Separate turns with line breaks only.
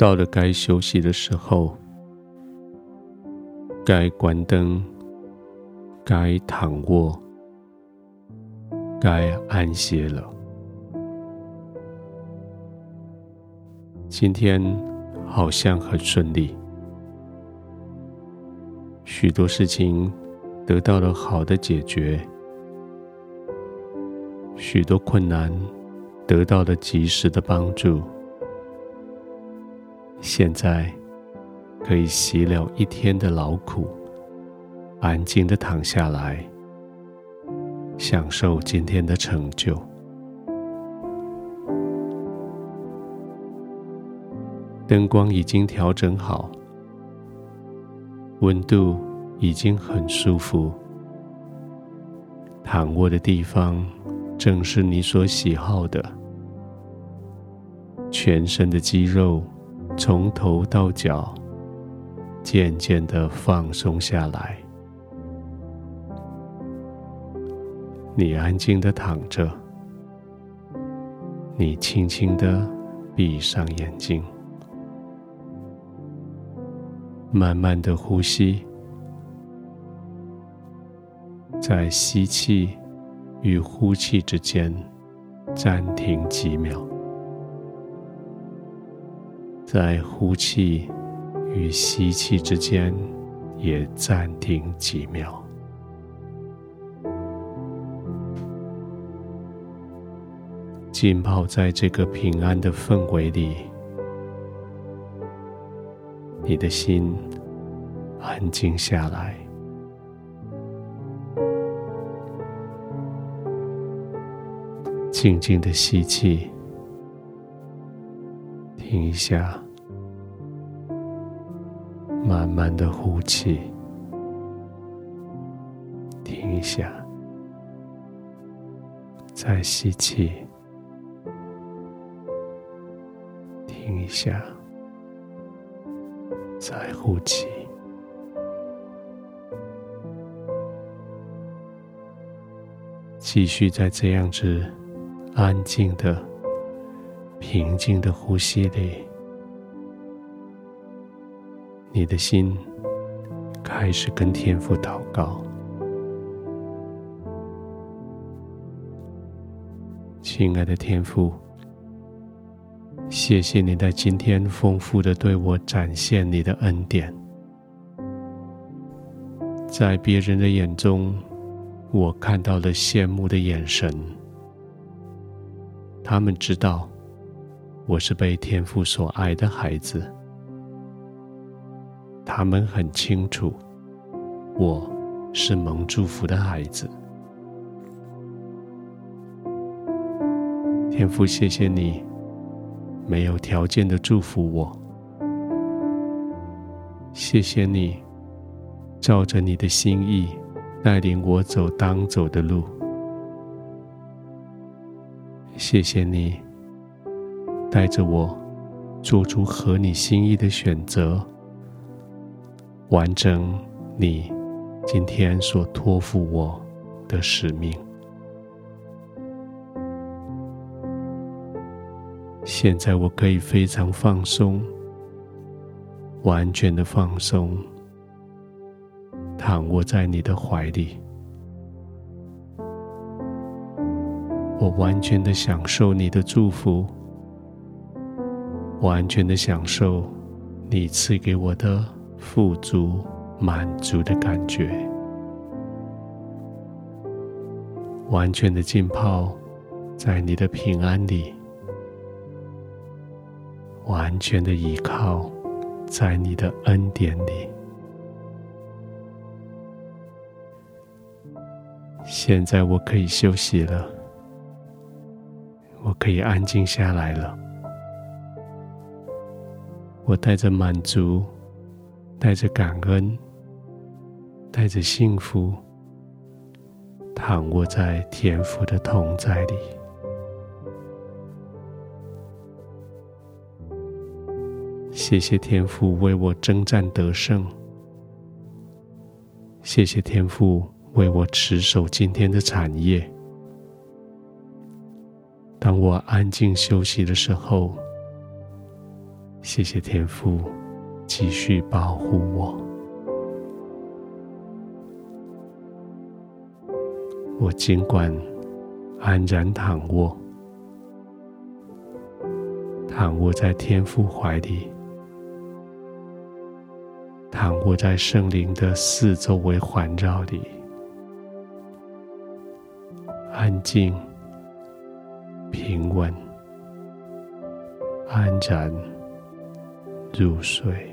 到了该休息的时候，该关灯，该躺卧，该安歇了。今天好像很顺利，许多事情得到了好的解决，许多困难得到了及时的帮助。现在可以洗了一天的劳苦，安静的躺下来，享受今天的成就。灯光已经调整好，温度已经很舒服，躺卧的地方正是你所喜好的，全身的肌肉。从头到脚，渐渐的放松下来。你安静的躺着，你轻轻的闭上眼睛，慢慢的呼吸，在吸气与呼气之间暂停几秒。在呼气与吸气之间，也暂停几秒。浸泡在这个平安的氛围里，你的心安静下来，静静的吸气。停一下，慢慢的呼气。停一下，再吸气。停一下，再呼气。继续在这样子安静的。平静的呼吸里，你的心开始跟天父祷告。亲爱的天父，谢谢你在今天丰富的对我展现你的恩典。在别人的眼中，我看到了羡慕的眼神。他们知道。我是被天父所爱的孩子，他们很清楚，我是蒙祝福的孩子。天父，谢谢你没有条件的祝福我，谢谢你照着你的心意带领我走当走的路，谢谢你。带着我做出合你心意的选择，完成你今天所托付我的使命。现在我可以非常放松，完全的放松，躺卧在你的怀里，我完全的享受你的祝福。完全的享受你赐给我的富足、满足的感觉，完全的浸泡在你的平安里，完全的依靠在你的恩典里。现在我可以休息了，我可以安静下来了。我带着满足，带着感恩，带着幸福，躺卧在天父的同在里。谢谢天父为我征战得胜，谢谢天父为我持守今天的产业。当我安静休息的时候，谢谢天父继续保护我。我尽管安然躺卧，躺卧在天父怀里，躺卧在圣灵的四周围环绕里，安静、平稳、安然入睡。